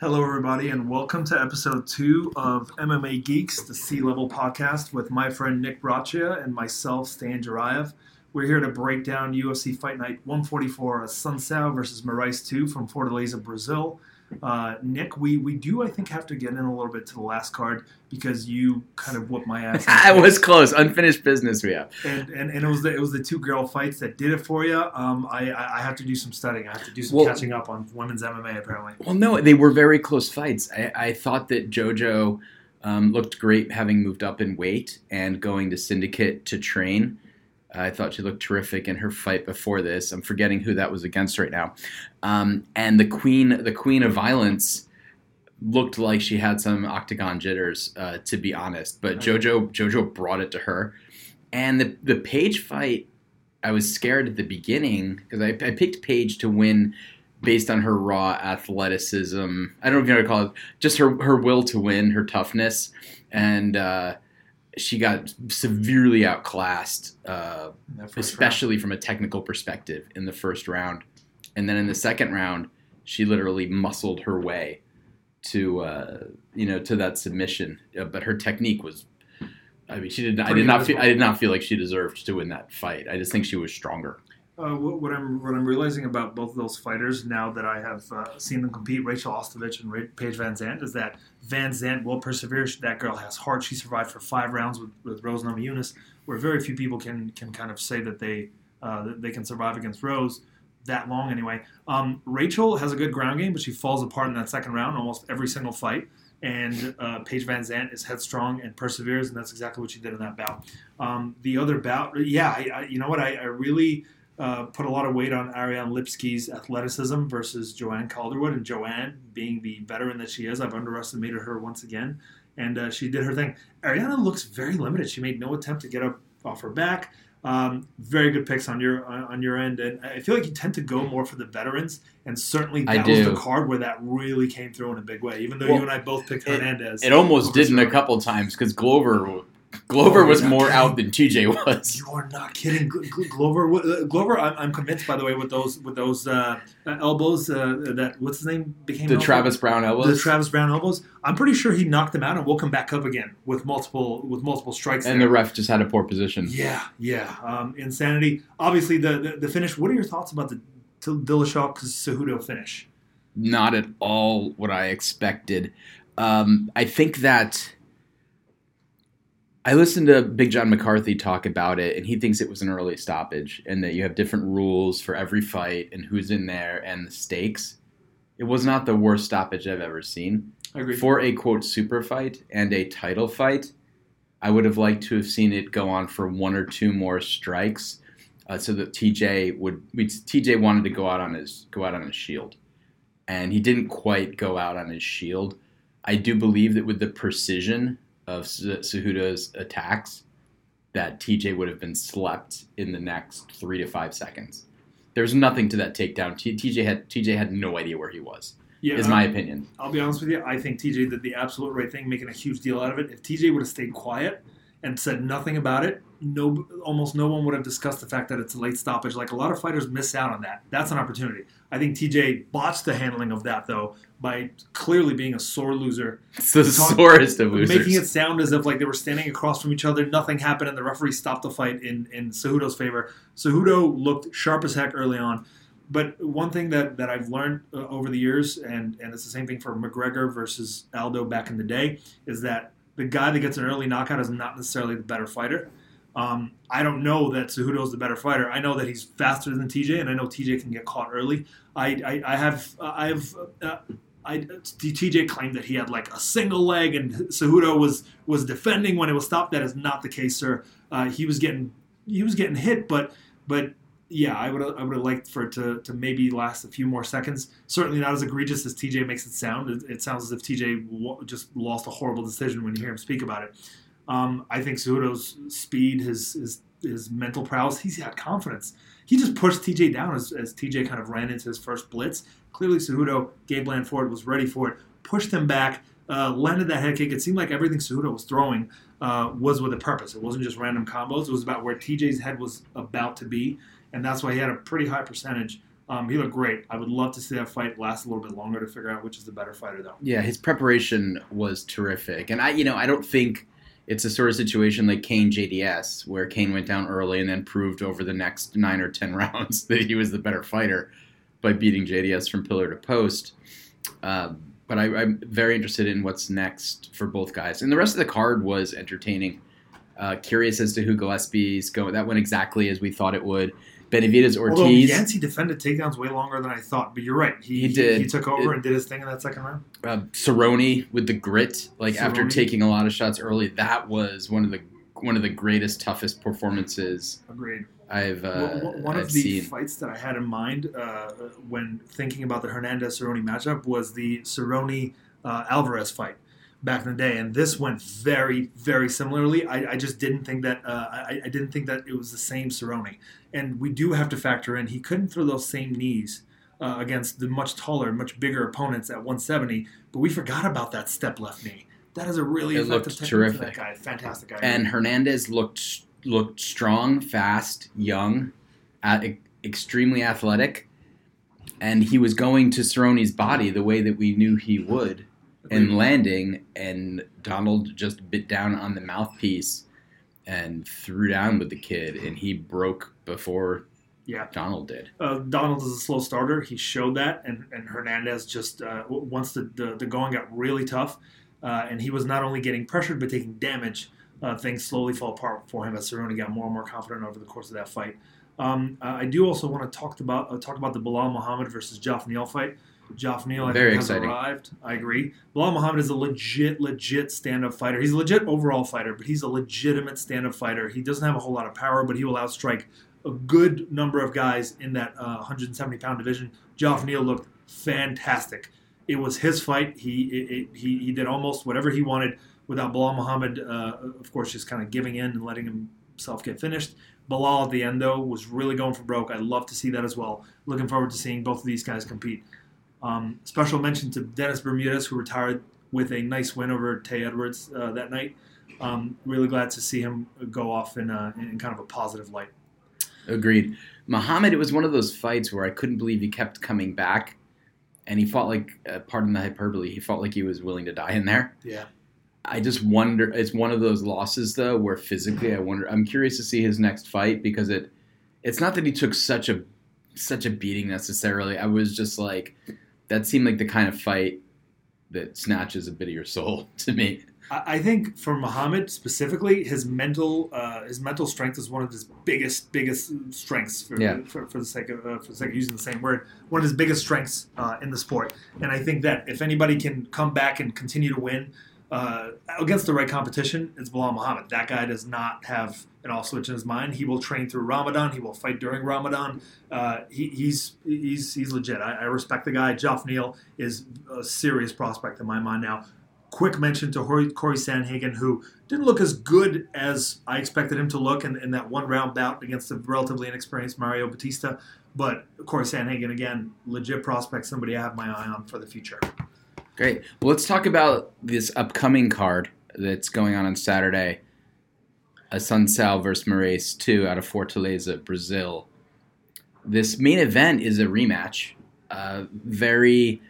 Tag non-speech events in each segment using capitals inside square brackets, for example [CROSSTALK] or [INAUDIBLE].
Hello, everybody, and welcome to episode two of MMA Geeks, the C level podcast with my friend Nick Braccia and myself, Stan Dzhurayev. We're here to break down UFC Fight Night 144, Assunção versus Moraes 2 from Fortaleza, Brazil. Uh, Nick, we, we do, I think, have to get in a little bit to the last card because you kind of whooped my ass. [LAUGHS] I was close. Unfinished business we have. And, and, and it was the it was the two girl fights that did it for you. Um, I, I have to do some studying. I have to do some Well- catching up on women's MMA apparently. Well, no, they were very close fights. I, I thought that JoJo um, looked great having moved up in weight and going to Syndicate to train. I thought she looked terrific in her fight before this. I'm forgetting who that was against right now. Um, and the queen, the queen of violence, looked like she had some octagon jitters, uh, to be honest. But JoJo, JoJo brought it to her. And the the Paige fight, I was scared at the beginning because I, I picked Paige to win based on her raw athleticism. I don't know if you know what to call it, just her her will to win, her toughness, and uh, she got severely outclassed, uh, first round. especially from a technical perspective in the first round, and then in the second round, she literally muscled her way to uh, you know to that submission. Uh, but her technique was. I mean, she did. I did not. Feel. I did not feel like she deserved to win that fight. I just think she was stronger. Uh, what, what I'm what I'm realizing about both of those fighters now that I have uh, seen them compete, Rachel Ostovich and Ra- Paige VanZant, is that VanZant will persevere. That girl has heart. She survived for five rounds with, with Rose Namajunas, where very few people can can kind of say that they uh, that they can survive against Rose that long anyway. Um, Rachel has a good ground game, but she falls apart in that second round almost every single fight. And uh, Paige VanZant is headstrong and perseveres, and that's exactly what she did in that bout. Um, the other bout, yeah, I, I, you know what? I, I really uh, put a lot of weight on Ariane Lipski's athleticism versus Joanne Calderwood, and Joanne, being the veteran that she is, I've underestimated her once again, and uh, she did her thing. Ariana looks very limited. She made no attempt to get up off her back. Um, very good picks on your on your end, and I feel like you tend to go more for the veterans, and certainly I that was the card where that really came through in a big way. Even though Well, you and I both picked it- Hernandez, It almost didn't a couple times because Glover, Glover Oh, was more kidding. out than TJ was. You are not kidding, Gl- Gl- Glover. uh, Glover, I'm, I'm convinced. By the way, with those with those uh, uh, elbows, uh, that what's his name became The elbow? Travis Browne elbows. the Travis Browne elbows. I'm pretty sure he knocked them out and woke him back up again with multiple with multiple strikes. and there. the ref just had a poor position. yeah, yeah, um, insanity. Obviously, the, the the finish. What are your thoughts about the Dillashaw Cejudo finish? Not at all what I expected. Um, I think that I listened to Big John McCarthy talk about it, and he thinks it was an early stoppage, and that you have different rules for every fight and who's in there and the stakes. It was not the worst stoppage I've ever seen. I agree. for a quote super fight and a title fight, I would have liked to have seen it go on for one or two more strikes, uh, so that TJ would. We, TJ wanted to go out on his go out on his shield, and he didn't quite go out on his shield. I do believe that with the precision of Cejudo's attacks, that TJ would have been slept in the next three to five seconds. There's nothing to that takedown. T- TJ had TJ had no idea where he was. yeah, Is my opinion. I'll be honest with you. I think TJ did the absolute right thing, making a huge deal out of it. If TJ would have stayed quiet and said nothing about it, no, almost no one would have discussed the fact that it's a late stoppage. Like a lot of fighters miss out on that. That's an opportunity. I think TJ botched the handling of that though by clearly being a sore loser, It's the Talk- sorest of losers. making it sound as if like they were standing across from each other. Nothing happened, and the referee stopped the fight in in Cejudo's favor. Cejudo looked sharp as heck early on. But one thing that, that I've learned uh, over the years, and, and it's the same thing for McGregor versus Aldo back in the day, is that the guy that gets an early knockout is not necessarily the better fighter. Um, I don't know that Cejudo is the better fighter. I know that he's faster than TJ, and I know TJ can get caught early. I, I, I have I have uh, I, TJ claimed that he had like a single leg, and Cejudo was was defending when it was stopped. That is not the case, sir. Uh, he was getting he was getting hit, but but yeah, I would I would have liked for it to, to maybe last a few more seconds. Certainly not as egregious as TJ makes it sound. It, it sounds as if TJ wa- just lost a horrible decision when you hear him speak about it. Um, I think Cejudo's speed, his his his mental prowess, he's had confidence. He just pushed TJ down as, as TJ kind of ran into his first blitz. Clearly, Cejudo, Gabe Landford was ready for it, pushed him back, uh, landed that head kick. It seemed like everything Cejudo was throwing uh, was with a purpose. It wasn't just random combos. It was about where TJ's head was about to be, and that's why he had a pretty high percentage Um, he looked great. I would love to see that fight last a little bit longer to figure out which is the better fighter, though. Yeah, his preparation was terrific, and I, you know, I don't think it's a sort of situation like Cain JDS, where Cain went down early and then proved over the next nine or ten [LAUGHS] rounds that he was the better fighter by beating JDS from pillar to post. Uh, but I, am very interested in what's next for both guys, and the rest of the card was entertaining. Uh, curious as to who Gillespie's going. That went exactly as we thought it would. Benavidez Ortiz. Although Yancey defended takedowns way longer than I thought, but you're right. He, he did. He, he took over it, and did his thing in that second round. Uh, Cerrone with the grit, like Cerrone. after taking a lot of shots early, that was one of the one of the greatest, toughest performances. Agreed. I've uh, one I've of the seen. fights that I had in mind uh, when thinking about the Hernandez Cerrone matchup was the Cerrone uh, Alvarez fight back in the day, and this went very, very similarly. I, I just didn't think that uh, I, I, didn't think that it was the same Cerrone, and we do have to factor in he couldn't throw those same knees uh, against the much taller, much bigger opponents at 170, but we forgot about that step left knee. That is a really it effective looked terrific. that guy. Fantastic guy. And Hernandez looked looked strong, fast, young, at, extremely athletic, and he was going to Cerrone's body the way that we knew he would and landing, and Donald just bit down on the mouthpiece and threw down with the kid, and he broke before yeah. Donald did. Uh, Donald is a slow starter. He showed that, and, and Hernandez just uh, once the, the, the going got really tough, uh, and he was not only getting pressured but taking damage. Uh, things slowly fall apart for him as Cerrone got more and more confident over the course of that fight. Um, I do also want to talk about uh, talk about the Belal Muhammad versus Neal fight. Geoff Neal, I Very think, exciting. has arrived. I agree. Belal Muhammad is a legit, legit stand-up fighter. He's a legit overall fighter, but he's a legitimate stand-up fighter. He doesn't have a whole lot of power, but he will outstrike a good number of guys in that uh, 170-pound division. Geoff Neal looked fantastic. It was his fight. He it, it, he he did almost whatever he wanted without Belal Muhammad, uh, of course, just kind of giving in and letting himself get finished. Belal at the end, though, was really going for broke. I'd love to see that as well. Looking forward to seeing both of these guys compete. Um, special mention to Dennis Bermudez, who retired with a nice win over Te Edwards uh, that night. Um, really glad to see him go off in, a, in kind of a positive light. Agreed. Muhammad, it was one of those fights where I couldn't believe he kept coming back, and he fought like, uh, pardon the hyperbole, he fought like he was willing to die in there. Yeah. I just wonder. It's one of those losses though, where physically, I wonder. I'm curious to see his next fight because it. It's not that he took such a such a beating necessarily. I was just like, that seemed like the kind of fight that snatches a bit of your soul [LAUGHS] to me. I think for Muhammad specifically, his mental uh, his mental strength is one of his biggest biggest strengths. For, Yeah. for, for the sake of uh, for the sake of using the same word, one of his biggest strengths uh, in the sport. And I think that if anybody can come back and continue to win uh, against the right competition, it's Belal Muhammad. That guy does not have an off switch in his mind. He will train through Ramadan. He will fight during Ramadan. Uh, he, he's he's he's legit. I, I respect the guy. Geoff Neal is a serious prospect in my mind now. Quick mention to Cory Sandhagen, who didn't look as good as I expected him to look in, in that one round bout against the relatively inexperienced Mario Bautista. But Cory Sandhagen, again, legit prospect, somebody I have my eye on for the future. Great. Well, let's talk about this upcoming card that's going on on Saturday. Assunção versus Moraes 2 out of Fortaleza, Brazil. This main event is a rematch. Uh, very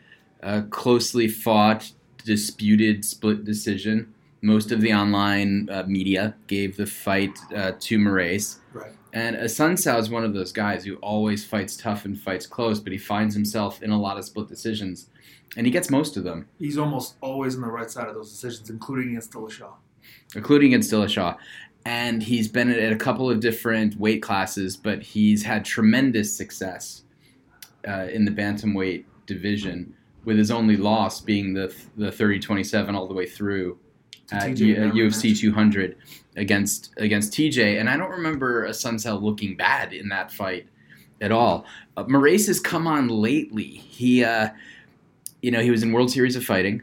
uh, closely fought, disputed split decision. Most of the online uh, media gave the fight uh, to Moraes. Right. And Assunção is one of those guys who always fights tough and fights close, but he finds himself in a lot of split decisions, and he gets most of them, He's almost always on the right side of those decisions, including against Dillashaw. including against Dillashaw. And he's been at a couple of different weight classes, but he's had tremendous success uh, in the bantamweight division, with his only loss being the the 30-27 all the way through at U- in that uh, UFC 200 against against TJ, and I don't remember Assunção looking bad in that fight at all. Uh, Moraes has come on lately. He, uh, you know, he was in World Series of Fighting,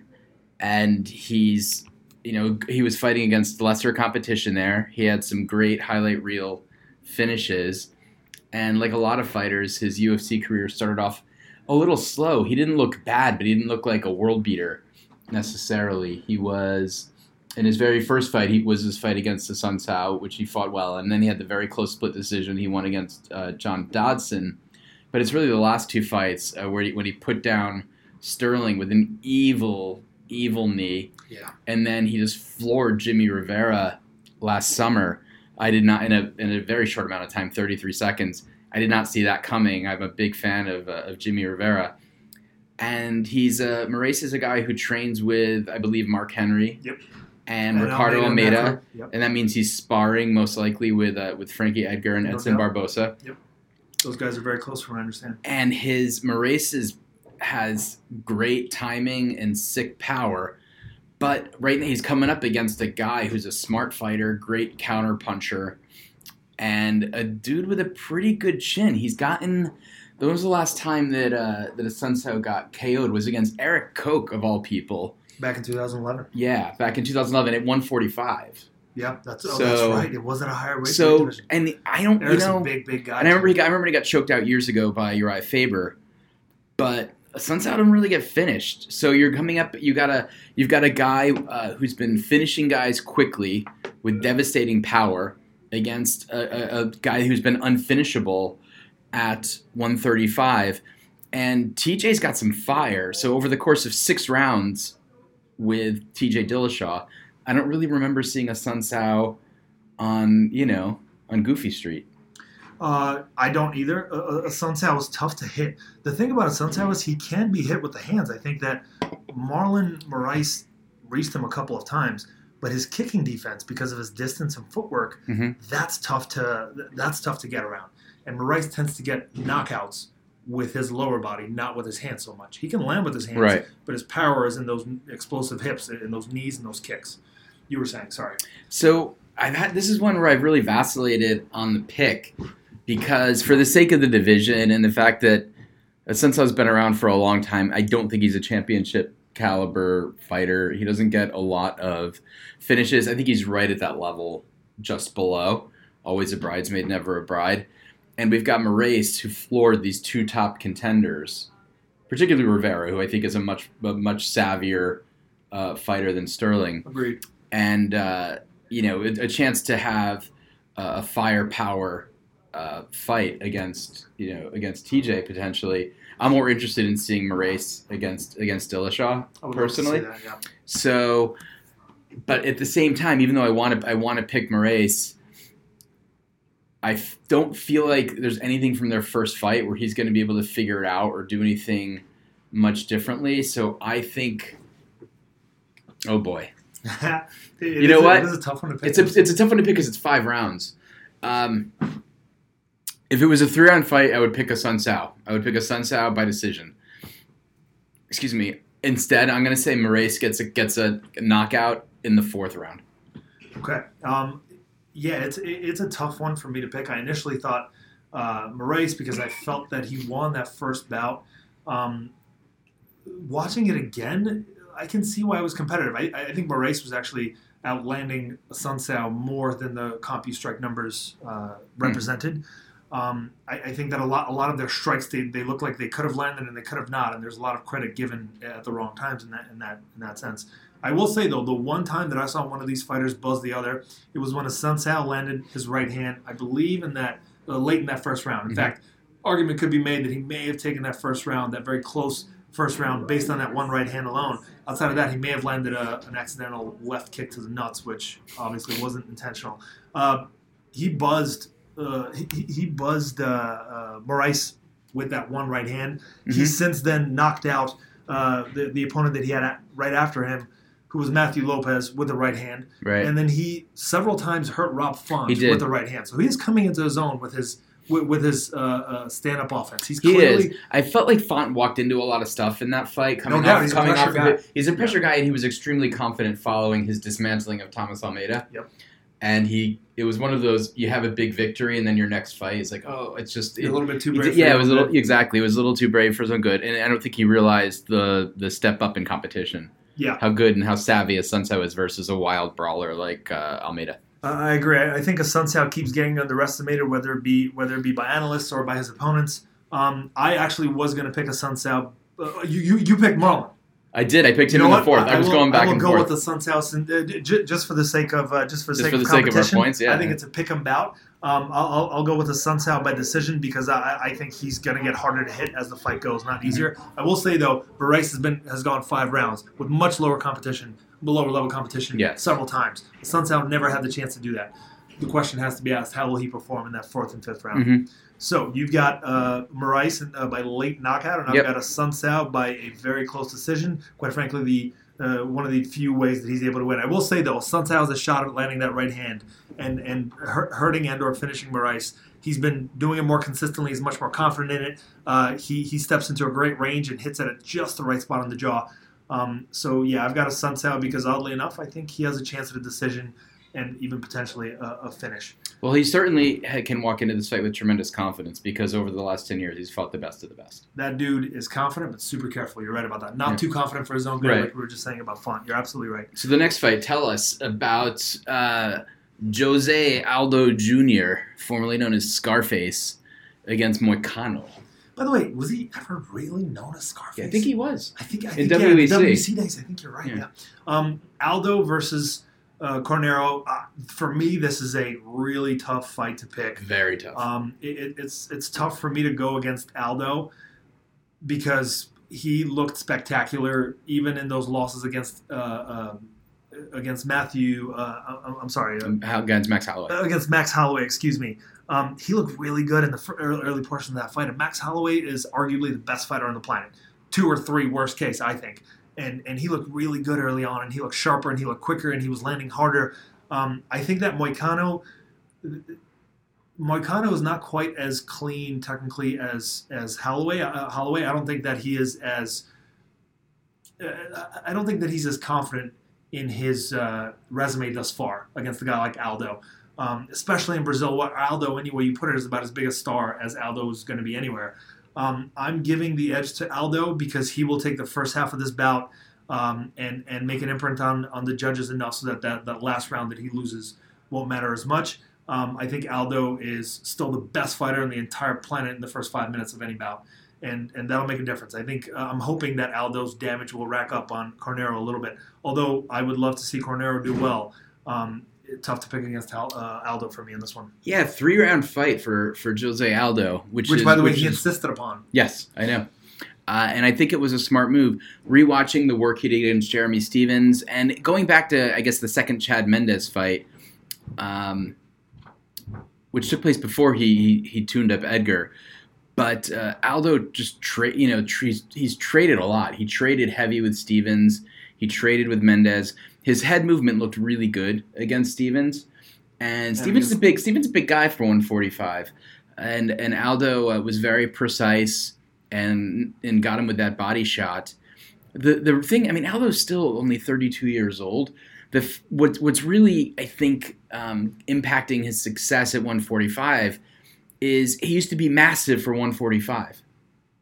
and he's, you know, he was fighting against lesser competition there. He had some great highlight reel finishes, and like a lot of fighters, his UFC career started off a little slow. He didn't look bad, but he didn't look like a world beater necessarily. He was in his very first fight. He was his fight against the Sun Sao, which he fought well, and then he had the very close split decision. He won against uh, John Dodson. but it's really the last two fights uh, where he, when he put down Sterling with an evil, evil knee, Yeah. and then he just floored Jimmy Rivera last summer. I did not in a in a very short amount of time, 33 seconds. I did not see that coming. I'm a big fan of, uh, of Jimmy Rivera, and he's uh, Moraes is a guy who trains with I believe Mark Henry, Yep. and, Ricardo Almeida Almeida, Yep. and that means he's sparring most likely with uh, with Frankie Edgar and No Edson doubt. Barbosa. Yep, those guys are very close, from what I understand. and his is, has great timing and sick power. But right now he's coming up against a guy who's a smart fighter, great counter puncher, and a dude with a pretty good chin. He's gotten. When was the last time that uh, that Assunção got KO'd? Was against Erik Koch of all people. Back in 2011. Yeah, back in 2011 at 145. Yeah, that's oh, So- that's right. It wasn't a higher weight So division. and I don't, Eric's you know, a big, big guy. And I remember he got, I remember he got choked out years ago by Urijah Faber, but Sunset didn't really get finished. So you're coming up. You got a you've got a guy uh, who's been finishing guys quickly with devastating power against a, a, a guy who's been unfinishable at 135, and TJ's got some fire. So over the course of six rounds with TJ Dillashaw, I don't really remember seeing Assunção on you know on Goofy Street. Uh, I don't either. A, a, Assunção is tough to hit. The thing about Assunção is he can be hit with the hands. I think that Marlon Moraes reached him a couple of times, but his kicking defense, because of his distance and footwork, Mhm. that's tough to that's tough to get around. And Moraes tends to get knockouts with his lower body, not with his hands so much. He can land with his hands, Right. but his power is in those explosive hips, in those knees, and those kicks. You were saying, sorry. So I've had this is one where I've really vacillated on the pick because for the sake of the division and the fact that Sensao's been around for a long time, I don't think he's a championship caliber fighter. He doesn't get a lot of finishes. I think he's right at that level, just below. Always a bridesmaid, never a bride. And we've got Moraes who floored these two top contenders, particularly Rivera, who I think is a much a much savvier uh, fighter than Sterling Agreed. and uh, you know a, a chance to have uh, a firepower uh, fight against you know against TJ potentially. I'm more interested in seeing Moraes against against Dillashaw I would love to see personally. that, yeah. So, but at the same time, even though I want to I want to pick Moraes, I f- don't feel like there's anything from their first fight where he's going to be able to figure it out or do anything much differently. So I think, oh boy. [LAUGHS] You know a- what? It is a tough one to pick. It's a it's a tough one to pick because it's five rounds. Um, if it was a three round fight, I would pick Assunção. I would pick Assunção by decision. Excuse me. Instead, I'm going to say Moraes gets a gets a knockout in the fourth round. Okay. Um, yeah, it's it's a tough one for me to pick. I initially thought uh, Moraes because I felt that he won that first bout. Um, watching it again, I can see why it was competitive. I, I think Moraes was actually outlanding Sun Sao more than the CompuStrike numbers uh, represented. Um, I, I think that a lot a lot of their strikes they, they look like they could have landed and they could have not, and there's a lot of credit given at the wrong times in that in that in that sense. I will say though, the one time that I saw one of these fighters buzz the other, it was when Assunção landed his right hand. I believe in that uh, late in that first round. In Mhm. fact, argument could be made that he may have taken that first round, that very close first round, based on that one right hand alone. Outside of that, he may have landed a, an accidental left kick to the nuts, which obviously wasn't intentional. Uh, he buzzed. Uh, he, he- buzzed uh, uh, with that one right hand. He's since then knocked out uh, the, the opponent that he had right after him, who was Matthew Lopez with the right hand. Right. And then he several times hurt Rob Font with the right hand. So he's coming into his own with his with, with his uh, uh, stand up offense. He's He is. I felt like Font walked into a lot of stuff in that fight. Coming doubt, off, he's a pressure off guy. Of it. He's a pressure guy, and he was extremely confident following his dismantling of Thomas Almeida. Yep. And he, it was one of those you have a big victory, and then your next fight is like, oh, it's just a little bit too brave. did- yeah, it was a little exactly. It was a little too brave for his own good, and I don't think he realized the the step up in competition, Yeah, how good and how savvy Assunção is versus a wild brawler like uh, Almeida. Uh, I agree. I think Assunção keeps getting underestimated, whether it be whether it be by analysts or by his opponents. Um, I actually was going to pick Assunção. Uh, you, you you picked Marlon. I did. I picked You him know in the fourth. I, was will, going back I will and go forth. with the Suns house, and uh, j- just for the sake of uh, just for the Just sake for of sake of our competition. points, yeah. I think it's a pick 'em bout. Um, I'll, I'll, go with the Suns house by decision because I, I think he's going to get harder to hit as the fight goes, not Mm-hmm. easier. I will say though, Bryce has been has gone five rounds with much lower competition, lower level competition, Yes. several times. The Suns house never had the chance to do that. The question has to be asked: How will he perform in that fourth and fifth round? Mhm. So you've got uh, Moraes uh, by late knockout, and I've Yep. got Assunção by a very close decision. Quite frankly, the uh, one of the few ways that he's able to win. I will say though, Sun Sao has a shot at landing that right hand and and hurting and or finishing Moraes. He's been doing it more consistently. He's much more confident in it. Uh, he he steps into a great range and hits it at just the right spot on the jaw. Um, so yeah, I've got Assunção because oddly enough, I think he has a chance at a decision and even potentially a, a finish. Well, he certainly can walk into this fight with tremendous confidence because over the last 10 years, he's fought the best of the best. that dude is confident but super careful. You're right about that. Not Yeah. too confident for his own good, Right. like we were just saying about Font. You're absolutely right. So the next fight, tell us about uh, Jose Aldo Jr., formerly known as Scarface, against Moicano. By the way, was he ever really known as Scarface? Yeah, I think he was. I think I in think, yeah, the WEC. WC days. I think you're right. Yeah. Yeah. Um, Aldo versus uh, Carneiro. Uh, for me, this is a really tough fight to pick. Very tough. Um, it, it- it's it's tough for me to go against Aldo because he looked spectacular even in those losses against uh, um against Matthew. Uh, I'm, I'm sorry. Uh, Um, against Max Holloway. against Max Holloway, excuse me. Um, he looked really good in the early portion of that fight. And Max Holloway is arguably the best fighter on the planet, two or three worst case, I think. And and he looked really good early on, and he looked sharper, and he looked quicker, and he was landing harder. Um, I think that Moicano, Moicano is not quite as clean technically as as Holloway. Uh, Holloway, I don't think that he is as. Uh, I don't think that he's as confident in his uh, resume thus far against a guy like Aldo, um, especially in Brazil. What Aldo, anyway, you put it, is about as big a star as Aldo is going to be anywhere. Um, I'm giving the edge to Aldo because he will take the first half of this bout um, and and make an imprint on on the judges enough so that that, that last round that he loses won't matter as much. Um, I think Aldo is still the best fighter on the entire planet in the first five minutes of any bout, and and that'll make a difference. I think uh, I'm hoping that Aldo's damage will rack up on Carneiro a little bit. Although I would love to see Carneiro do well. Um, tough to pick against Al, uh, Aldo for me in this one. Yeah, three round fight for for Jose Aldo, which, Which, is, by the way, he is- insisted upon. Yes, I know. Uh, and I think it was a smart move. Rewatching the work he did against Jeremy Stephens and going back to, I guess, the second Chad Mendes fight, um, which took place before he, he, he tuned up Edgar. But uh, Aldo just, tra- you know, tra- he's traded a lot. He traded heavy with Stephens, he traded with Mendes. His head movement looked really good against Stephens. And Stephens is a big Stephens is a big guy for 145, and and Aldo uh, was very precise and and got him with that body shot. The the thing, I mean, Aldo's still only 32 years old. The what, what's really I think um, impacting his success at 145 is he used to be massive for 145,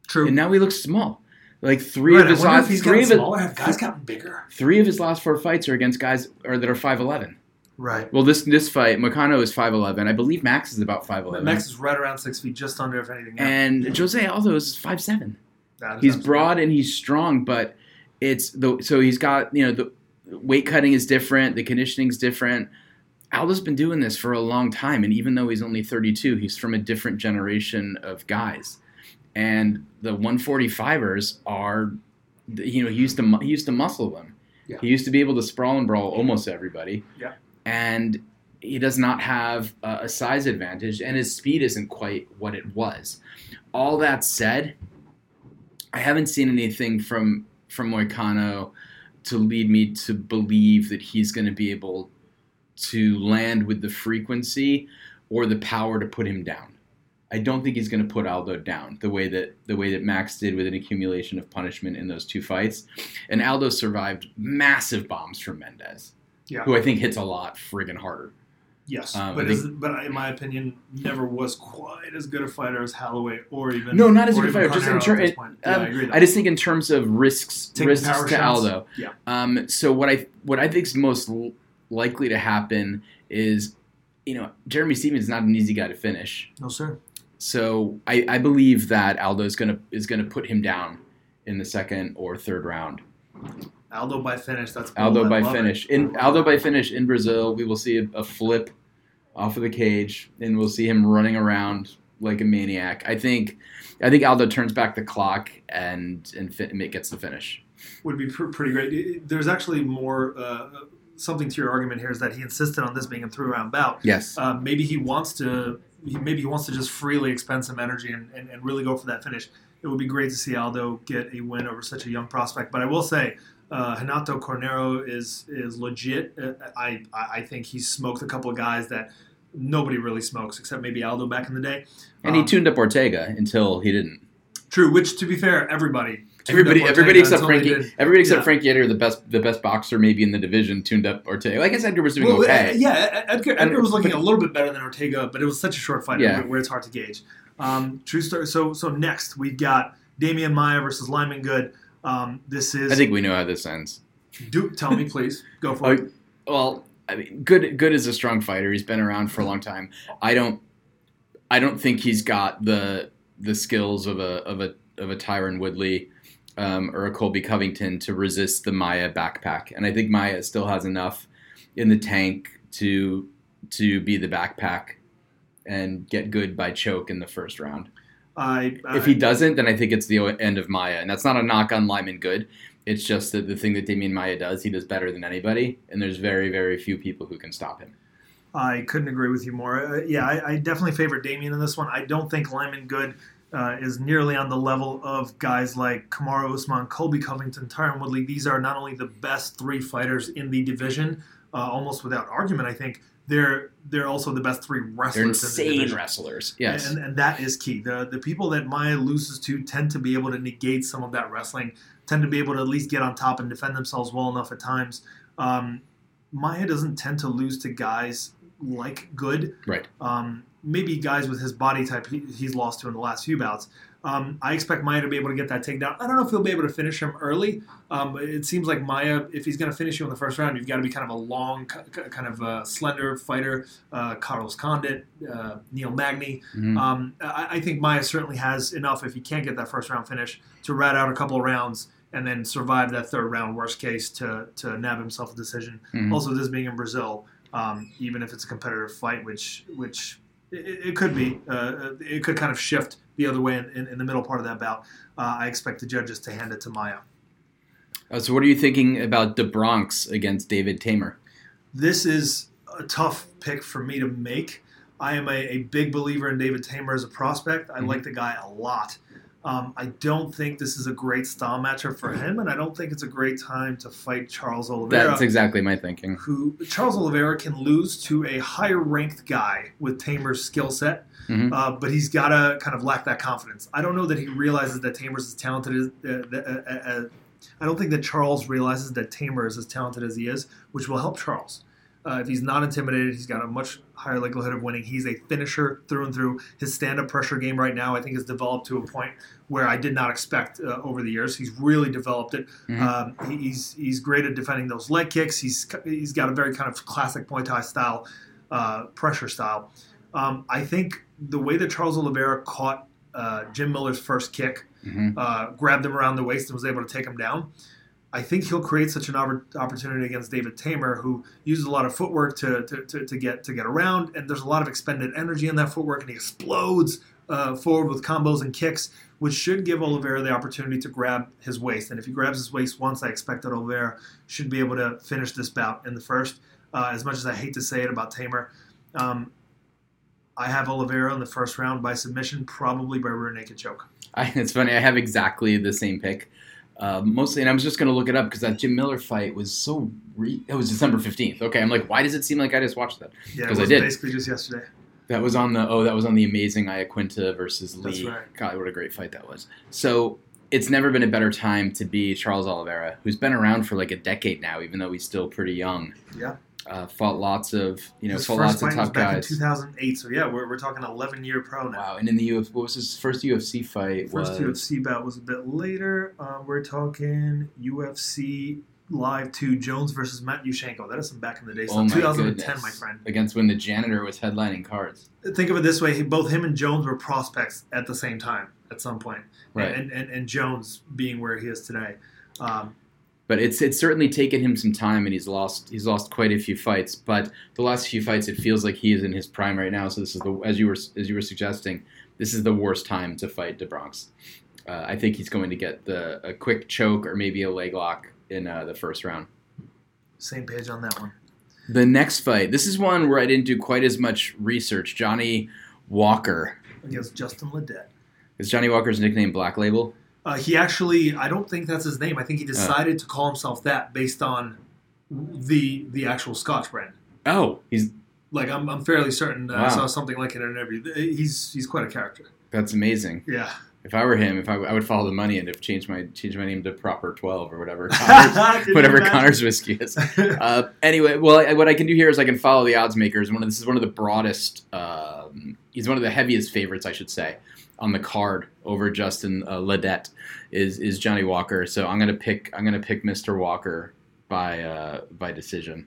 True. and now he looks small. Like three Right, of his last three of his, smaller. Have guys gotten bigger? three of his last four fights are against guys or that are 5'11. Right. Well, this this fight, Moicano is 5'11. I believe Max is about 5'11. Max is right around six feet, just under, if anything. Yeah. and Jose Aldo is 5'7. That is He's absolutely- broad and he's strong, but it's the so he's got you know the weight cutting is different, the conditioning's different. Aldo's been doing this for a long time, and even though he's only 32, he's from a different generation of guys. And the 145ers are, you know, he used to he used to muscle them. Yeah. He used to be able to sprawl and brawl almost everybody. Yeah. And he does not have a, a size advantage, and his speed isn't quite what it was. All that said, I haven't seen anything from from Moicano to lead me to believe that he's going to be able to land with the frequency or the power to put him down. I don't think he's going to put Aldo down the way that the way that Max did with an accumulation of punishment in those two fights. And Aldo survived massive bombs from Mendes, Yeah. who I think hits a lot friggin' harder. Yes, Um, but I is, but in my opinion, never was quite as good a fighter as Holloway or even No, not as good a fighter, just in ter- at this it- point. Yeah, um, I. I just think in terms of risks, Taking risks to shots? Aldo. Yeah. Um, so what I what I think is most likely to happen is, you know, Jeremy Stephens is not an easy guy to finish. no, sir. So I, I believe that Aldo is gonna is gonna put him down in the second or third round. Aldo by finish. That's Aldo. I by love it. finish in Aldo by finish in Brazil. We will see a, a flip off of the cage, and we'll see him running around like a maniac. I think, I think Aldo turns back the clock and and fit, gets the finish. would be pr- pretty great. There's actually more uh, something to your argument here is that he insisted on this being a three round bout. Yes, Uh, maybe he wants to. He, maybe he wants to just freely expend some energy and, and, and really go for that finish. It would be great to see Aldo get a win over such a young prospect. But I will say, uh, Renato Carneiro is is legit. Uh, I I think he smoked a couple of guys that nobody really smokes except maybe Aldo back in the day. and he Um, tuned up Ortega until he didn't. True, which to be fair, everybody. Everybody, everybody except Frankie, everybody except Yeah. Frankie Edgar, the best, the best boxer maybe in the division, tuned up Ortega. I guess Edgar was doing Well, okay. uh, yeah, Edgar, Edgar was looking a little bit better than Ortega, but it was such a short fight Yeah. where, it's hard to gauge. Um, true story. So, so next we've got Demian Maia versus Lyman Good. Um, this is. I think we know how this ends. Do tell me, please. Go for [LAUGHS] Oh, it. Well, I mean, good. Good is a strong fighter. He's been around for a long time. I don't. I don't think he's got the the skills of a of a of a Tyron Woodley um, or a Colby Covington to resist the Maia backpack. And I think Maia still has enough in the tank to to be the backpack and get good by choke in the first round. I, I, If he doesn't, then I think it's the end of Maia. And that's not a knock on Lyman Good. It's just that the thing that Demian Maia does, he does better than anybody. And there's very, very few people who can stop him. I couldn't agree with you more. Uh, yeah, I, I definitely favor Demian in this one. I don't think Lyman Good uh, is nearly on the level of guys like Kamaru Usman, Colby Covington, Tyron Woodley. These are not only the best three fighters in the division, uh, almost without argument. I think they're they're also the best three wrestlers. They're in the insane division. wrestlers. Yes. And, and that is key. The the people that Maia loses to tend to be able to negate some of that wrestling, tend to be able to at least get on top and defend themselves well enough at times. Um, Maia doesn't tend to lose to guys like Good. Right. Um, maybe guys with his body type he, he's lost to in the last few bouts. Um, I expect Maia to be able to get that takedown. I don't know if he'll be able to finish him early. Um, it seems like Maia, if he's going to finish you in the first round, you've got to be kind of a long, kind of uh, slender fighter. Uh, Carlos Condit, uh, Neil Magny. Mhm. Um, I, I think Maia certainly has enough if he can't get that first round finish to rat out a couple of rounds and then survive that third round. Worst case to to nab himself a decision. Mhm. Also, this being in Brazil, um, even if it's a competitive fight, which which it, it could be, uh, it could kind of shift the other way in, in, in the middle part of that bout. Uh, I expect the judges to hand it to Maia. Uh, so, what are you thinking about the Bronx against David Teymur? This is a tough pick for me to make. I am a, a big believer in David Teymur as a prospect. I Mhm. like the guy a lot. Um, I don't think this is a great style matchup for him, and I don't think it's a great time to fight Charles Oliveira. That's exactly my thinking. who Charles Oliveira can lose to a higher ranked guy with Teymur's skill set, Mhm. uh, but he's got to kind of lack that confidence. I don't know that he realizes that Teymur's as talented as. Uh, uh, uh, uh, I don't think that Charles realizes that Teymur is as talented as he is, which will help Charles. Uh, if he's not intimidated, he's got a much higher likelihood of winning. He's a finisher through and through. His stand-up pressure game right now, I think, has developed to a point where I did not expect uh, over the years. He's really developed it. Mhm. Um, he- he's he's great at defending those leg kicks. He's he's got a very kind of classic Muay Thai style uh, pressure style. Um, I think the way that Charles Oliveira caught uh, Jim Miller's first kick, Mhm. uh, grabbed him around the waist and was able to take him down. I think he'll create such an opportunity against David Teymur, who uses a lot of footwork to, to, to, to get to get around, and there's a lot of expended energy in that footwork, and he explodes uh, forward with combos and kicks, which should give Oliveira the opportunity to grab his waist. And if he grabs his waist once, I expect that Oliveira should be able to finish this bout in the first. Uh, as much as I hate to say it about Teymur, um, I have Oliveira in the first round by submission, probably by rear naked choke. I, it's funny. I have exactly the same pick. Uh, mostly, and I was just going to look it up because that Jim Miller fight was so. Re- it was December fifteenth. Okay, I'm like, why does it seem like I just watched that? Yeah, it 'Cause I did. basically just yesterday. That was on the oh, that was on the amazing Iaquinta versus Lee. That's right. God, what a great fight that was. So it's never been a better time to be Charles Oliveira, who's been around for like a decade now, even though he's still pretty young. Yeah. Uh, fought lots of you know His fought lots of top back guys. in 2008, so yeah, we're, we're talking 11 year pro now. Wow, and in the UFC, what was his first UFC fight? First was UFC bout was a bit later. Uh, we're talking UFC Live 2 Jones versus Matyushenko. That is some back in the day. So Oh my 2010, goodness. my friend. against when the janitor was headlining cards. Think of it this way: he- both him and Jones were prospects at the same time at some point, Right. and, and and Jones being where he is today. Um, but it's it's certainly taken him some time, and he's lost he's lost quite a few fights. But the last few fights, it feels like he is in his prime right now. So this is the as you were as you were suggesting, this is the worst time to fight do Bronx. Uh, I think he's going to get the a quick choke or maybe a leg lock in uh, the first round. Same page on that one. The next fight, this is one where I didn't do quite as much research. Johnny Walker. Against Justin Ledet. Is Johnny Walker's nickname Black Label? Uh, he actually, I don't think that's his name. I think he decided to call himself that based on the the actual Scotch brand. Oh, he's Like I'm, I'm fairly certain uh, I Wow. saw something like it in an interview. He's he's quite a character. that's amazing. Yeah. If I were him, if I, I would follow the money and have changed my change my name to Proper Twelve or whatever [LAUGHS] Conor's, [LAUGHS] whatever? Conor's whiskey is. Uh, anyway, well, I, what I can do here is I can follow the odds makers. One of this is one of the broadest. Um, he's one of the heaviest favorites, I should say, on the card over Justin uh, Ledet. Is is Johnny Walker? So I'm gonna pick. I'm gonna pick Mr. Walker by uh, by decision.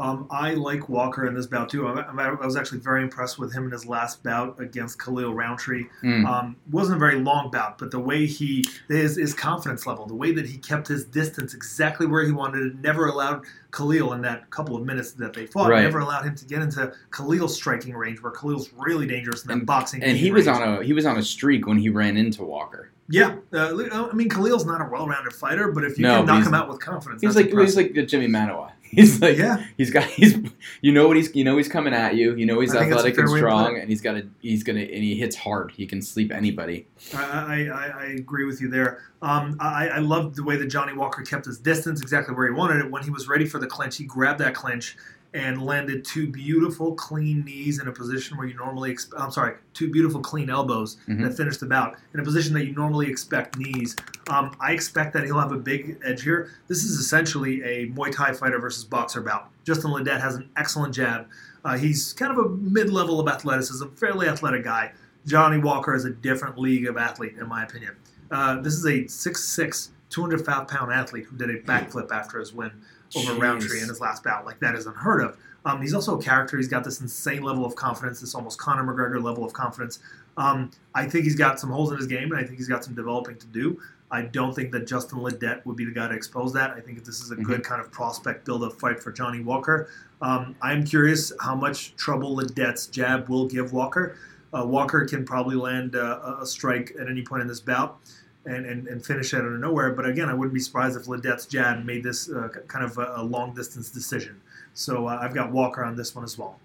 Um, I like Walker in this bout too. I, I I was actually very impressed with him in his last bout against Khalil Rountree. Mm. Um, wasn't a very long bout, but the way he his, his confidence level, the way that he kept his distance exactly where he wanted it, never allowed Khalil in that couple of minutes that they fought, Right. never allowed him to get into Khalil's striking range, where Khalil's really dangerous in that And- boxing. and he range. was on a he was on a streak when he ran into Walker. yeah. Uh, I mean, Khalil's not a well-rounded fighter, but if you No, can knock him out with confidence, He's like he's like the Jimmy Manuwa. [LAUGHS] He's like yeah, he's got he's you know what he's you know he's coming at you. You know he's I athletic and strong, and he's got a he's gonna and he hits hard. He can sleep anybody. I, I, I agree with you there. Um, I, I loved the way that Johnny Walker kept his distance exactly where he wanted it. When he was ready for the clinch, he grabbed that clinch and landed two beautiful, clean knees in a position where you normally. Exp- I'm sorry, two beautiful, clean elbows Mhm. that finished the bout in a position that you normally expect knees. Um, I expect that he'll have a big edge here. This is essentially a Muay Thai fighter versus boxer bout. Justin Ledet has an excellent jab. Uh, he's kind of a mid-level of athleticism, fairly athletic guy. Johnny Walker is a different league of athlete, in my opinion. Uh, this is a 6'6", 205 pound athlete who did a backflip after his win over Jeez. Rountree in his last bout. Like that is unheard of. Um, he's also a character. He's got this insane level of confidence, this almost Conor McGregor level of confidence. Um, I think he's got some holes in his game, and I think he's got some developing to do. I don't think that Justin Ledet would be the guy to expose that. I think this is a good kind of prospect build-up fight for Johnny Walker. Um, I'm curious how much trouble Ledet's jab will give Walker. Uh, Walker can probably land uh, a strike at any point in this bout and, and, and finish out of nowhere. But again, I wouldn't be surprised if Ledet's jab made this uh, kind of a, a long distance decision. So uh, I've got Walker on this one as well.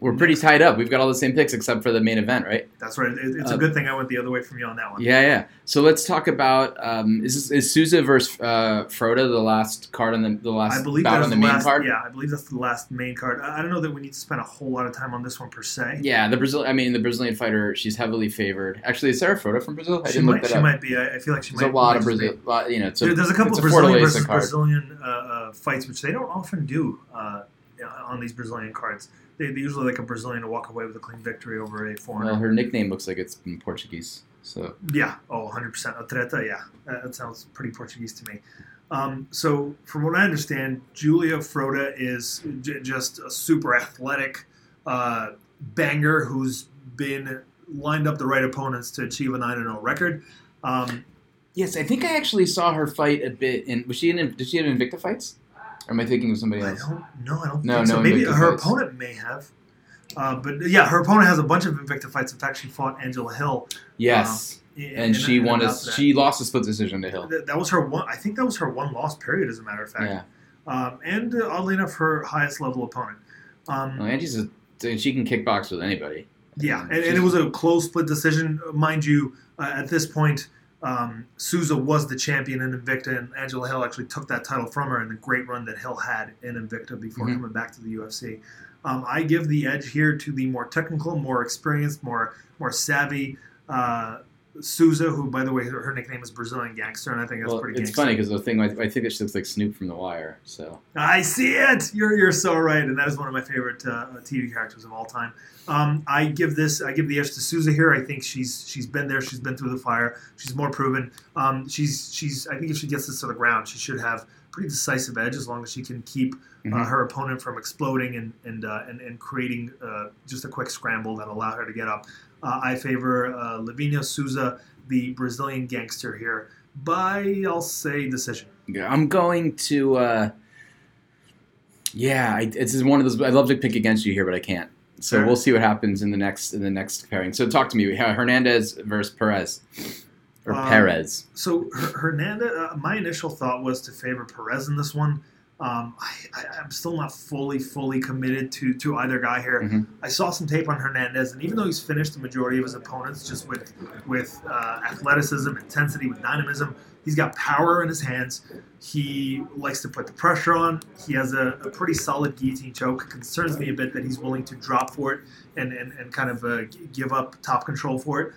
We're pretty tied up. We've got all the same picks except for the main event, right? That's right. It, it's Uh, a good thing I went the other way from you on that one. Yeah, yeah. So let's talk about um, is is Souza versus uh, Frota the last card on the the last I believe bout on the the main last, card? Yeah, I believe that's the last main card. I I don't know that we need to spend a whole lot of time on this one per se. Yeah, the Brazil. I mean, the Brazilian fighter. She's heavily favored. Actually, is Sarah Frota from Brazil? I she didn't might, look that she up. might be. I, I feel like she There's might. a lot of. Brazil. Lot, you know, a, There- There's a couple Brazilian versus. Brazilian uh, uh, fights, which they don't often do uh, on these Brazilian cards. They, they usually like a Brazilian to walk away with a clean victory over a foreigner. Well, her nickname looks like it's in Portuguese. So Yeah. Oh, 100%. A yeah. That, that sounds pretty Portuguese to me. Um, so, from what I understand, Julia Frota is j- just a super athletic uh, banger who's been lined up the right opponents to achieve a 9 0 record. Um, yes, I think I actually saw her fight a bit in. Was she in? Did she have Invicta fights? Or am I thinking of somebody I else? don't know. I don't No, think so. no Maybe Invicta her fights. opponent may have. Uh, but yeah, her opponent has a bunch of Invicta fights. In fact, she fought Angela Hill. Yes, in- and she won. A, she lost a split decision to Hill. That, that was her one. I think that was her one loss period, as a matter of fact. Yeah. Um, and uh, oddly enough, her highest level opponent. Um, Well, Angie's a, she can kickbox with anybody. yeah, and, and it was a close split decision, mind you. Uh, at this point, um, Souza was the champion in Invicta, and Angela Hill actually took that title from her in the great run that Hill had in Invicta before Mhm. coming back to the UFC. Um, I give the edge here to the more technical, more experienced, more more savvy uh, Souza, who, by the way, her, her nickname is Brazilian Gangster, and I think that's Well, pretty. it's gangster. funny because the thing I, I think that she looks like Snoop from The Wire. So I see it. You're you're so right, and that is one of my favorite uh, TV characters of all time. Um, I give this. I give the edge to Souza here. I think she's she's been there. She's been through the fire. She's more proven. Um, she's she's. I think if she gets this to the ground, she should have pretty decisive edge as long as she can keep uh, Mhm. her opponent from exploding and and uh, and, and creating uh, just a quick scramble that allow her to get up. Uh, I favor uh, Lavinia Souza, the Brazilian gangster here, by I'll say decision. Yeah, I'm going to. Uh, yeah, I, it's just one of those. I'd love to pick against you here, but I can't. So Sure. we'll see what happens in the next in the next pairing. So talk to me. Hernandez versus Perez, or Um, Perez. So Hernandez, uh, my initial thought was to favor Perez in this one. Um, I, I, I'm still not fully, fully committed to to either guy here. Mhm. I saw some tape on Hernandez, and even though he's finished the majority of his opponents just with with uh, athleticism, intensity, with dynamism, he's got power in his hands. He likes to put the pressure on. He has a, a pretty solid guillotine choke. It concerns me a bit that he's willing to drop for it and and, and kind of uh, give up top control for it.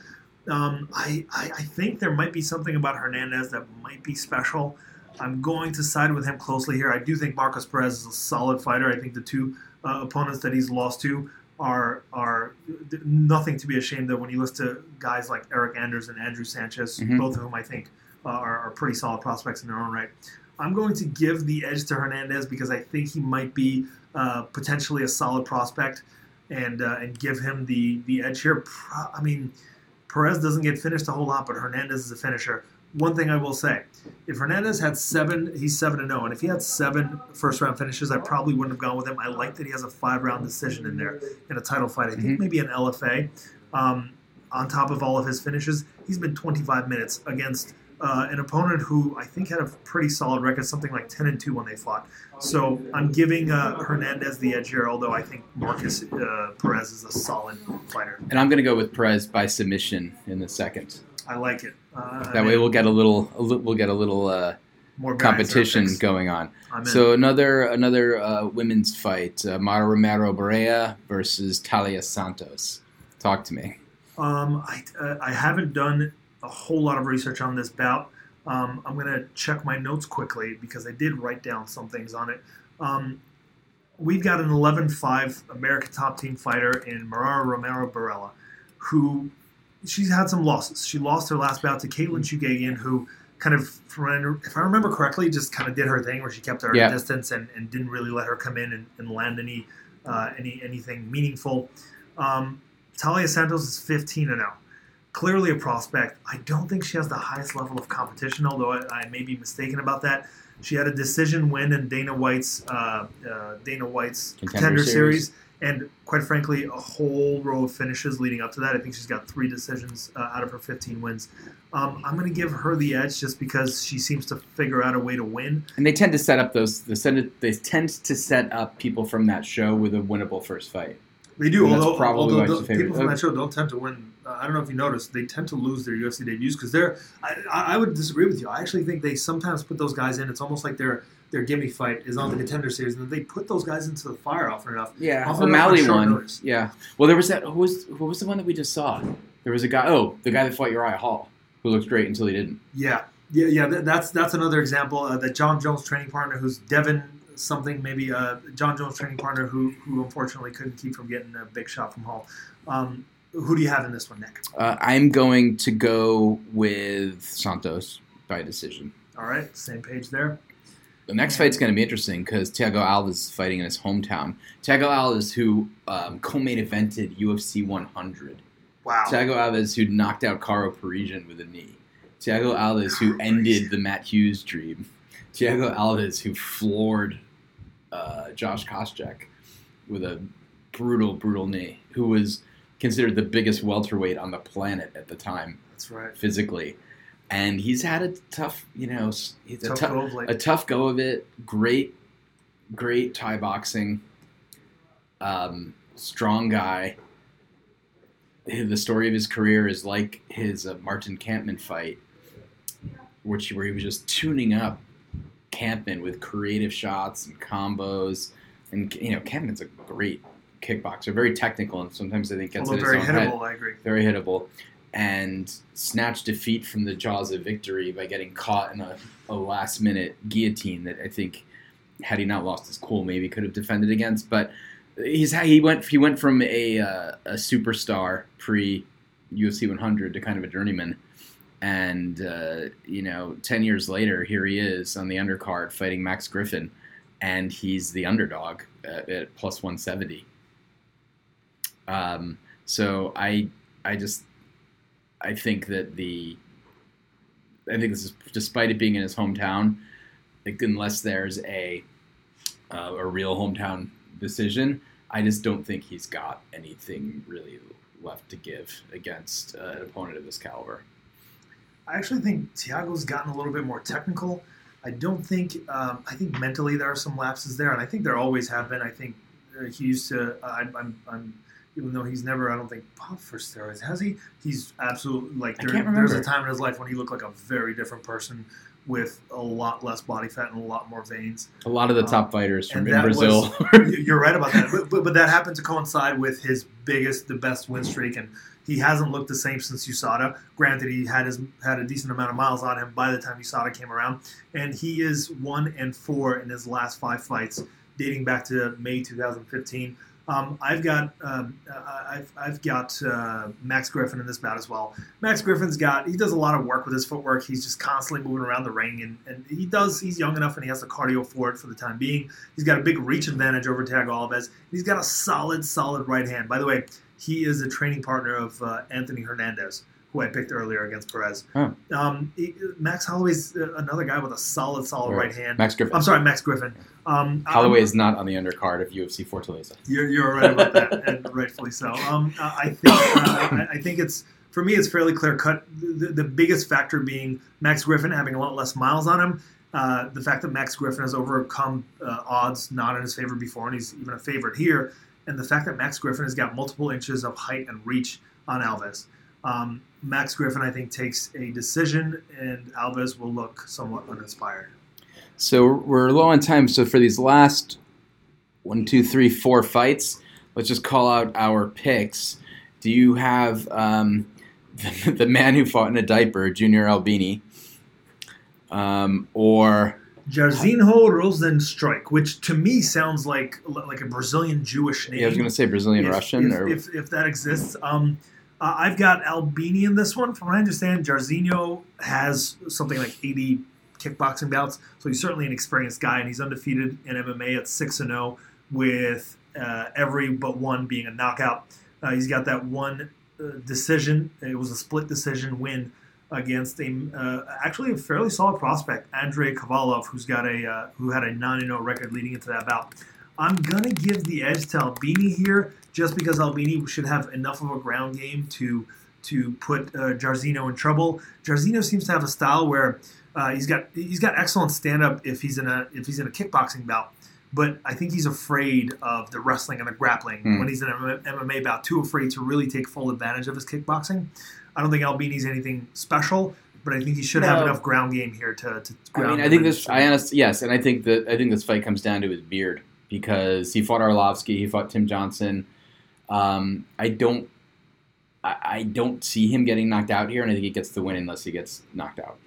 Um, I, I, I think there might be something about Hernandez that might be special. I'm going to side with him closely here. I do think Markus Perez is a solid fighter. I think the two uh, opponents that he's lost to are are nothing to be ashamed of when you list to guys like Eryk Anders and Andrew Sanchez, Mhm. both of whom I think uh, are, are pretty solid prospects in their own right. I'm going to give the edge to Hernandez because I think he might be uh, potentially a solid prospect, and uh, and give him the the edge here. I mean, Perez doesn't get finished a whole lot, but Hernandez is a finisher. One thing I will say, if Hernandez had seven, he's seven and zero, and if he had seven first round finishes, I probably wouldn't have gone with him. I like that he has a five round decision in there in a title fight. I think Mhm. maybe an LFA. Um, on top of all of his finishes, he's been 25 minutes against uh, an opponent who I think had a pretty solid record, something like 10 and two when they fought. So I'm giving uh, Hernandez the edge here, although I think Markus uh, Perez is a solid fighter. And I'm going to go with Perez by submission in the second. I like it. Uh, That way we'll get a little, a li- we'll get a little uh, more variance in our competition going on. So another another uh, women's fight: uh, Mara Romero Borella versus Taila Santos. Talk to me. Um, I, uh, I haven't done a whole lot of research on this bout. Um, I'm going to check my notes quickly because I did write down some things on it. Um, we've got an 11 5 America top team fighter in Mara Romero Borella, who she's had some losses. She lost her last bout to Katlyn Chookagian, who kind of, if I remember correctly, just kind of did her thing where she kept her Yeah. distance and, and didn't really let her come in and, and land any, uh, any anything meaningful. Um, Taila Santos is 15 and 0. Clearly a prospect. I don't think she has the highest level of competition, although I, I may be mistaken about that. She had a decision win in Dana White's uh, uh, Dana White's Contender contender, Series. series. And quite frankly, a whole row of finishes leading up to that. I think she's got three decisions uh, out of her 15 wins. Um, I'm going to give her the edge just because she seems to figure out a way to win. And they tend to set up those. They tend, they tend to set up people from that show with a winnable first fight. They do, And although, probably although the, people from that show don't tend to win. Uh, I don't know if you noticed, they tend to lose their UFC debuts because they're. I, I would disagree with you. I actually think they sometimes put those guys in. It's almost like their their gimme fight is on the contender series, and they put those guys into the fire often enough. Yeah, Often enough O'Malley on one. Yeah. Well, there was that. Who was who was the one that we just saw? There was a guy. Oh, the guy that fought Uriah Hall, who looked great until he didn't. Yeah, yeah, yeah. That, that's that's another example. Uh, that Jon Jones training partner, who's Devin something, maybe uh, Jon Jones training partner, who who unfortunately couldn't keep from getting a big shot from Hall. Um, who do you have in this one, Nick? Uh, I'm going to go with Santos by decision. All right, same page there. The next fight's going to be interesting because Thiago Alves is fighting in his hometown. Thiago Alves, who um, co-main evented UFC 100. Wow. Thiago Alves, who knocked out Karo Parisyan with a knee. Thiago Alves, who ended the Matt Hughes dream. Thiago Alves, who floored uh, Josh Koscheck with a brutal, brutal knee. Who was considered the biggest welterweight on the planet at the time, That's right. physically. And he's had a tough, you know, he's a Tough tough, go of a tough go of it. Great, great Thai boxing. Um, strong guy. The story of his career is like his uh, Martin Kampmann fight, which where he was just tuning up Kampmann with creative shots and combos, and you know Kampmann's a great kickboxer, very technical, and sometimes I think gets in his very own head hittable, I agree. very hittable, and snatched defeat from the jaws of victory by getting caught in a, a last minute guillotine that I think, had he not lost his cool, maybe could have defended against. But he's he went he went from a uh, a superstar pre UFC 100 to kind of a journeyman. And uh, you know, ten years later, here he is on the undercard fighting Max Griffin, and he's the underdog at, at plus one seventy. Um, so I I just I think that the I think this is despite it being in his hometown, like unless there's a uh, a real hometown decision, I just don't think he's got anything really left to give against uh, an opponent of this caliber. I actually think Thiago's gotten a little bit more technical. I don't think. Um, I think mentally there are some lapses there, and I think there always have been. I think uh, he used to. Uh, I'm, I'm, even though he's never, I don't think popped for steroids. Has he? He's absolutely like. I There, can't there's a time in his life when he looked like a very different person with a lot less body fat and a lot more veins. A lot of the Um, top fighters from in Brazil. [LAUGHS] You- You're right about that, but, but, but that happened to coincide with his biggest, the best win streak, and he hasn't looked the same since USADA. Granted, he had his had a decent amount of miles on him by the time USADA came around, and he is one and four in his last five fights, dating back to May 2015. Um, I've got um, I've, I've got uh, Max Griffin in this bout as well. Max Griffin's got he does a lot of work with his footwork. He's just constantly moving around the ring, and, and he does. He's young enough, and he has the cardio for it for the time being. He's got a big reach advantage over Tag Alves. He's got a solid, solid right hand. By the way, he is a training partner of uh, Anthony Hernandez, who I picked earlier against Perez. Huh. Um, he- Max Holloway's uh, another guy with a solid, solid Right. right hand. Max Griffin. I'm sorry, Max Griffin. Um, Holloway I'm- is not on the undercard of UFC Fortaleza. you're, you're right about that, [LAUGHS] and rightfully so. Um, I think uh, I, I think it's for me it's fairly clear cut. The, the biggest factor being Max Griffin having a lot less miles on him. Uh, the fact that Max Griffin has overcome uh, odds not in his favor before, and he's even a favorite here, and the fact that Max Griffin has got multiple inches of height and reach on Alves. Um, Max Griffin, I think, takes a decision, and Alves will look somewhat uninspired. So we're low on time. So for these last one, two, three, four fights, let's just call out our picks. Do you have um, the, [LAUGHS] the man who fought in a diaper, Junior Albini, um, or Jairzinho Rozenstruik, which to me sounds like like a Brazilian Jewish name. yeah, I was going to say Brazilian if, Russian, if, or if, if that exists. Um, uh, I've got Albini in this one. From what I understand, Jairzinho has something like 80 kickboxing bouts, so he's certainly an experienced guy, and he's undefeated in MMA at 6 and 0, with uh, every but one being a knockout. Uh, he's got that one uh, decision. It was a split decision win against a uh, actually a fairly solid prospect, Andrei Kovalov, who's got a uh, who had a 9 0 record leading into that bout. I'm gonna give the edge to Albini here, just because Albini should have enough of a ground game to to put uh, Jairzinho in trouble. Jairzinho seems to have a style where uh, he's got he's got excellent stand up if he's in a if he's in a kickboxing bout, but I think he's afraid of the wrestling and the grappling Hmm. when he's in an MMA bout. Too afraid to really take full advantage of his kickboxing. I don't think Albini's anything special, but I think he should have enough ground game here to. to I mean, I think this. I honestly, yes, and I think that I think this fight comes down to his beard because he fought Arlovsky, he fought Tim Johnson. Um, I don't, I, I don't see him getting knocked out here, and I think he gets the win unless he gets knocked out.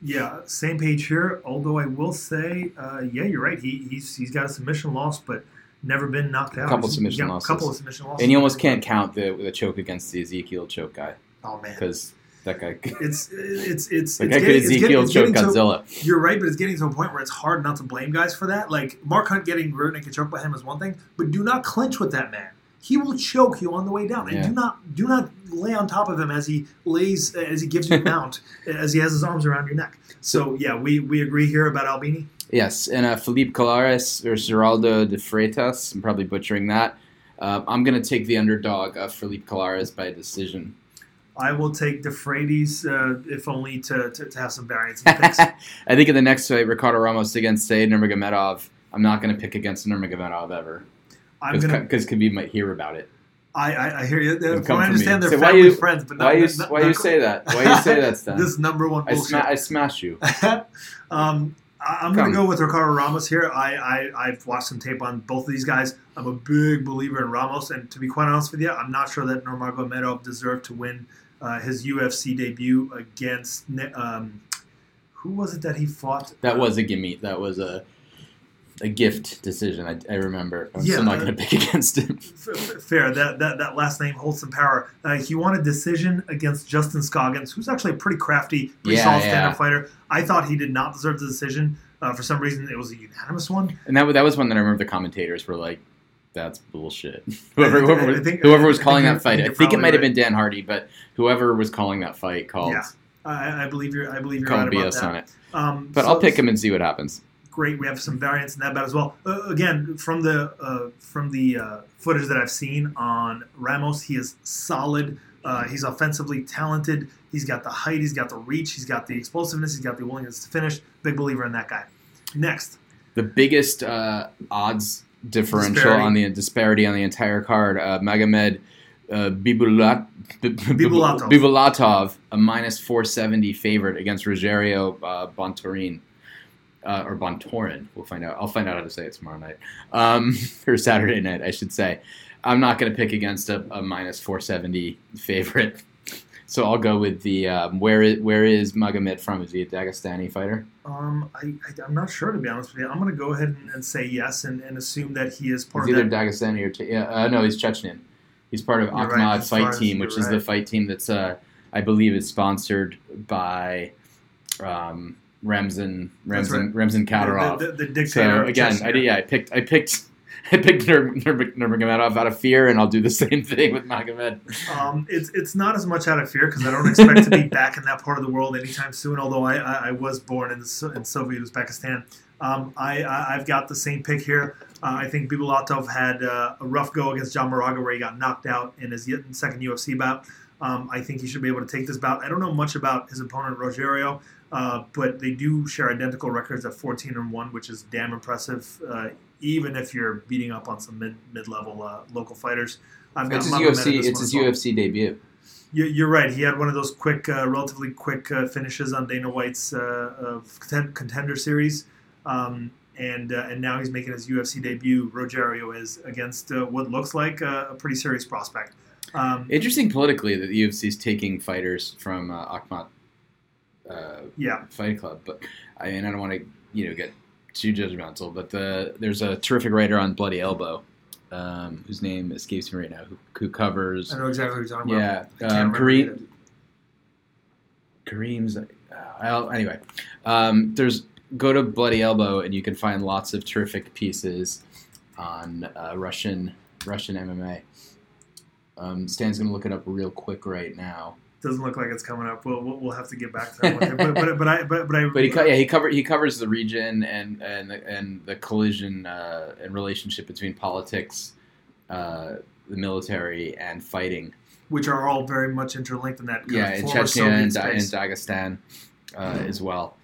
Yeah, same page here. Although I will say, uh, yeah, you're right. He, he's he's got a submission loss, but never been knocked out. Couple He's- submission yeah, losses. couple of submission losses. And you almost can't count the the choke against the Ezekiel choke guy Oh man, because that guy, [LAUGHS] [LAUGHS] it's it's it's that it's guy could it's getting, Ezekiel it's choke getting to, Godzilla. You're right, but it's getting to a point where it's hard not to blame guys for that. Like Mark Hunt getting rear naked choke by him is one thing, but do not clinch with that man. He will choke you on the way down, and Yeah. do not do not lay on top of him as he lays as he gives you a [LAUGHS] mount as he has his arms around your neck. So yeah, we we agree here about Albini. Yes, and uh, Felipe Colares or Geraldo de Freitas. I'm probably butchering that. Uh, I'm gonna take the underdog of Felipe Colares by decision. I will take DeFreitas, uh, if only to, to, to have some variance in picks. [LAUGHS] I think in the next fight, Ricardo Ramos against Said Nurmagomedov, I'm not going to pick against Nurmagomedov ever I'm gonna. because Khabib might hear about it. I, I, I hear you. It'll From what I understand, they're So why family you- friends, but Why not, you why you say that? Why you [LAUGHS] say that, Stan? This number one I, sma- I smash you. [LAUGHS] um, I- I'm going to go with Ricardo Ramos here. I, I I've watched some tape on both of these guys. I'm a big believer in Ramos, and to be quite honest with you, I'm not sure that Nurmagomedov deserved to win uh, his UFC debut against um, who was it that he fought? That was a gimme. That was a a gift decision. I, I remember. I'm Yeah, still not uh, going to pick [LAUGHS] against him. Fair. That, that that last name holds some power. Uh, he won a decision against Justin Scoggins, who's actually a pretty crafty, pretty Yeah, solid yeah. stand-up fighter. I thought he did not deserve the decision. Uh, for some reason, it was a unanimous one. And that that was one that I remember the commentators were like, "That's bullshit." [LAUGHS] whoever whoever, think- was- I think- whoever was calling that fight, I I think think it might have probably been Dan Hardy, but whoever was calling that fight called. Yeah. I, I believe you're. I believe you're Call right about BS that. on it. Um, But so- I'll pick him and see what happens. Great. We have some variants in that bet as well. Uh, again, from the uh, from the uh, footage that I've seen on Ramos, he is solid. Uh, he's offensively talented. He's got the height. He's got the reach. He's got the explosiveness. He's got the willingness to finish. Big believer in that guy. Next, The biggest uh, odds differential Disparity. on the disparity on the entire card, uh, Magomed uh, Bibulat, B- Bibulatov. Bibulatov, a minus 470 favorite against Rogerio uh, Bontorin. Uh, or Bontorin, we'll find out. I'll find out how to say it tomorrow night, um, [LAUGHS] or Saturday night, I should say. I'm not going to pick against a, a minus 470 favorite, [LAUGHS] so I'll go with the um, where is where is Magomed from? Is he a Dagestani fighter? um, I, I, I'm not sure to be honest with you. I'm going to go ahead and, and say yes and, and assume that he is part He's of either that. Dagestani or yeah, uh, no, he's Chechen. He's part of right, Akhmat as Fight Team, which is the fight team that's uh, I believe is sponsored by um, Remsen, Ramzan right. Ramzan Kadyrov. The, the, the dictator. so again, I yeah, I picked I picked [LAUGHS] I picked Nur- Nur- Nurmagomedov out of fear, and I'll do the [LAUGHS] same thing with Magomed. Um, it's it's not as much out of fear because I don't expect to be [LAUGHS] back in that part of the world anytime soon. Although I, I, I was born in, the, in Soviet Uzbekistan, um, I, I I've got the same pick here. Uh, I think Bibulatov had uh, a rough go against John Moraga where he got knocked out in his second UFC bout. Um, I think he should be able to take this bout. I don't know much about his opponent Rogerio, uh, but they do share identical records at 14 and one, which is damn impressive. Uh, even if you're beating up on some mid mid level uh, local fighters, I've got It's his UFC. It's his. UFC debut. You- You're right. He had one of those quick, uh, relatively quick uh, finishes on Dana White's contender series, um, and uh, and now he's making his UFC debut. Rogerio is against uh, what looks like a, a pretty serious prospect. Um, Interesting politically that the UFC is taking fighters from uh, Akhmat uh, yeah, Fight Club, but I mean I don't want to you know get too judgmental, but the there's a terrific writer on Bloody Elbow, um, whose name escapes me right now, who, who covers I know exactly what you're yeah um, Kareem. Kareem's. Uh, anyway, um, there's go to Bloody Elbow and you can find lots of terrific pieces on uh, Russian Russian MMA. Um, Stan's gonna look it up real quick right now. Doesn't look like it's coming up. We'll, we'll, have to get back to that one. But, but, but I but, but I But he yeah he cover he covers the region and and the, and the collision uh, and relationship between politics, uh, the military, and fighting. which are all very much interlinked in that yeah, in Chechnya and, Da- and. Dagestan uh, as well.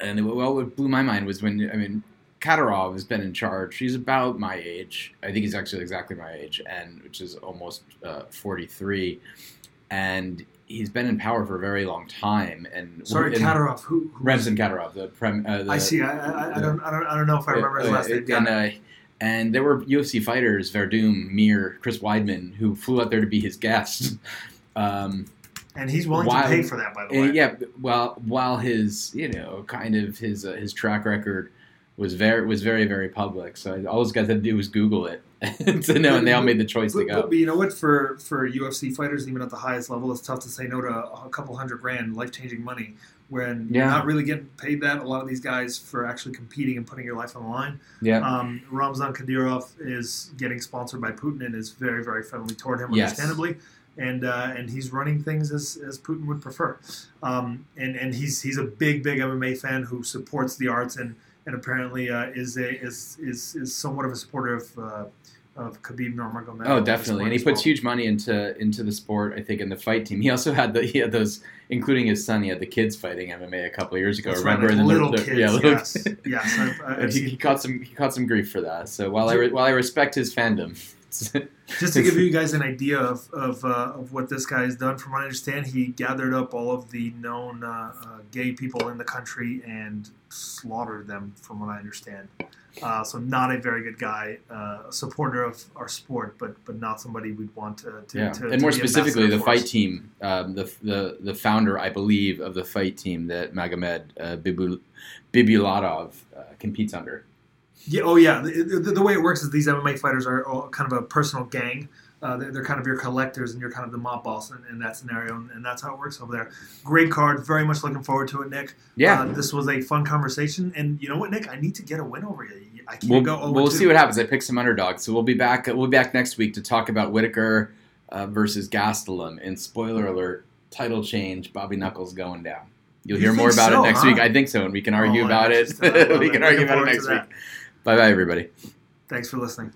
And it, well, what blew my mind was when I mean, Kadyrov has been in charge. He's about my age. I think he's actually exactly my age, and which is almost uh, forty three. And he's been in power for a very long time. And Sorry, and Kadyrov. Who? who Ramzan Kadyrov, the, prem, uh, the I see. I, I, I don't. I don't. I don't know if I remember his uh, last name. and, uh, and there were UFC fighters, Werdum, Mir, Chris Weidman, who flew out there to be his guest. [LAUGHS] Um, and he's willing while- to pay for that, by the way. yeah, while while his you know kind of his uh, his track record was very was very very public, so all those guys had to do was Google it to know, and they all made the choice to But, go. but you know what? For for UFC fighters, even at the highest level, it's tough to say no to a couple hundred grand, life changing money. When you're not really getting paid that, a lot of these guys for actually competing and putting your life on the line. Yeah, Um, Ramzan Kadyrov is getting sponsored by Putin and is very, very friendly toward him, Yes. understandably. And uh, and he's running things as, as Putin would prefer. Um, and and he's he's a big, big MMA fan who supports the arts and and apparently uh, is a is, is is somewhat of a supporter of uh, of Khabib Nurmagomedov. Oh, definitely, and he puts well. huge money into into the sport. I think in the fight team, he also had the he had those, including his son. He had the kids fighting MMA a couple of years ago. That's right, Remember, like little the- kids. yeah, little yes, kids. yes. I've, I've [LAUGHS] And he, he caught some he caught some grief for that. So while I re- while I respect his fandom, [LAUGHS] Just to give you guys an idea of, of, uh, of what this guy has done, from what I understand, he gathered up all of the known uh, uh, gay people in the country and slaughtered them, from what I understand. Uh, so, not a very good guy, uh, a supporter of our sport, but but not somebody we'd want to. to yeah, to, and more specifically, the fight team, um, the the the founder, I believe, of the fight team that Magomed uh, Bibul- Bibulatov uh, competes under. Yeah, oh yeah. The, the, the way it works is these MMA fighters are all kind of a personal gang. Uh, they're, they're kind of your collectors, and you're kind of the mob boss in, in that scenario, and, and that's how it works over there. Great card. Very much looking forward to it, Nick. Yeah, Uh, this was a fun conversation, and you know what, Nick? I need to get a win over you. I can't we'll, go over we'll two. see what happens. I picked some underdogs, so we'll be back. We'll be back next week to talk about Whitaker uh, versus Gastelum. And spoiler alert: title change, Bobby Knuckles going down. You'll You hear more about so, it next huh? week. I think so, and we can argue Oh, about it. interesting. I love we can argue about it next week. Bye bye, everybody. Thanks for listening.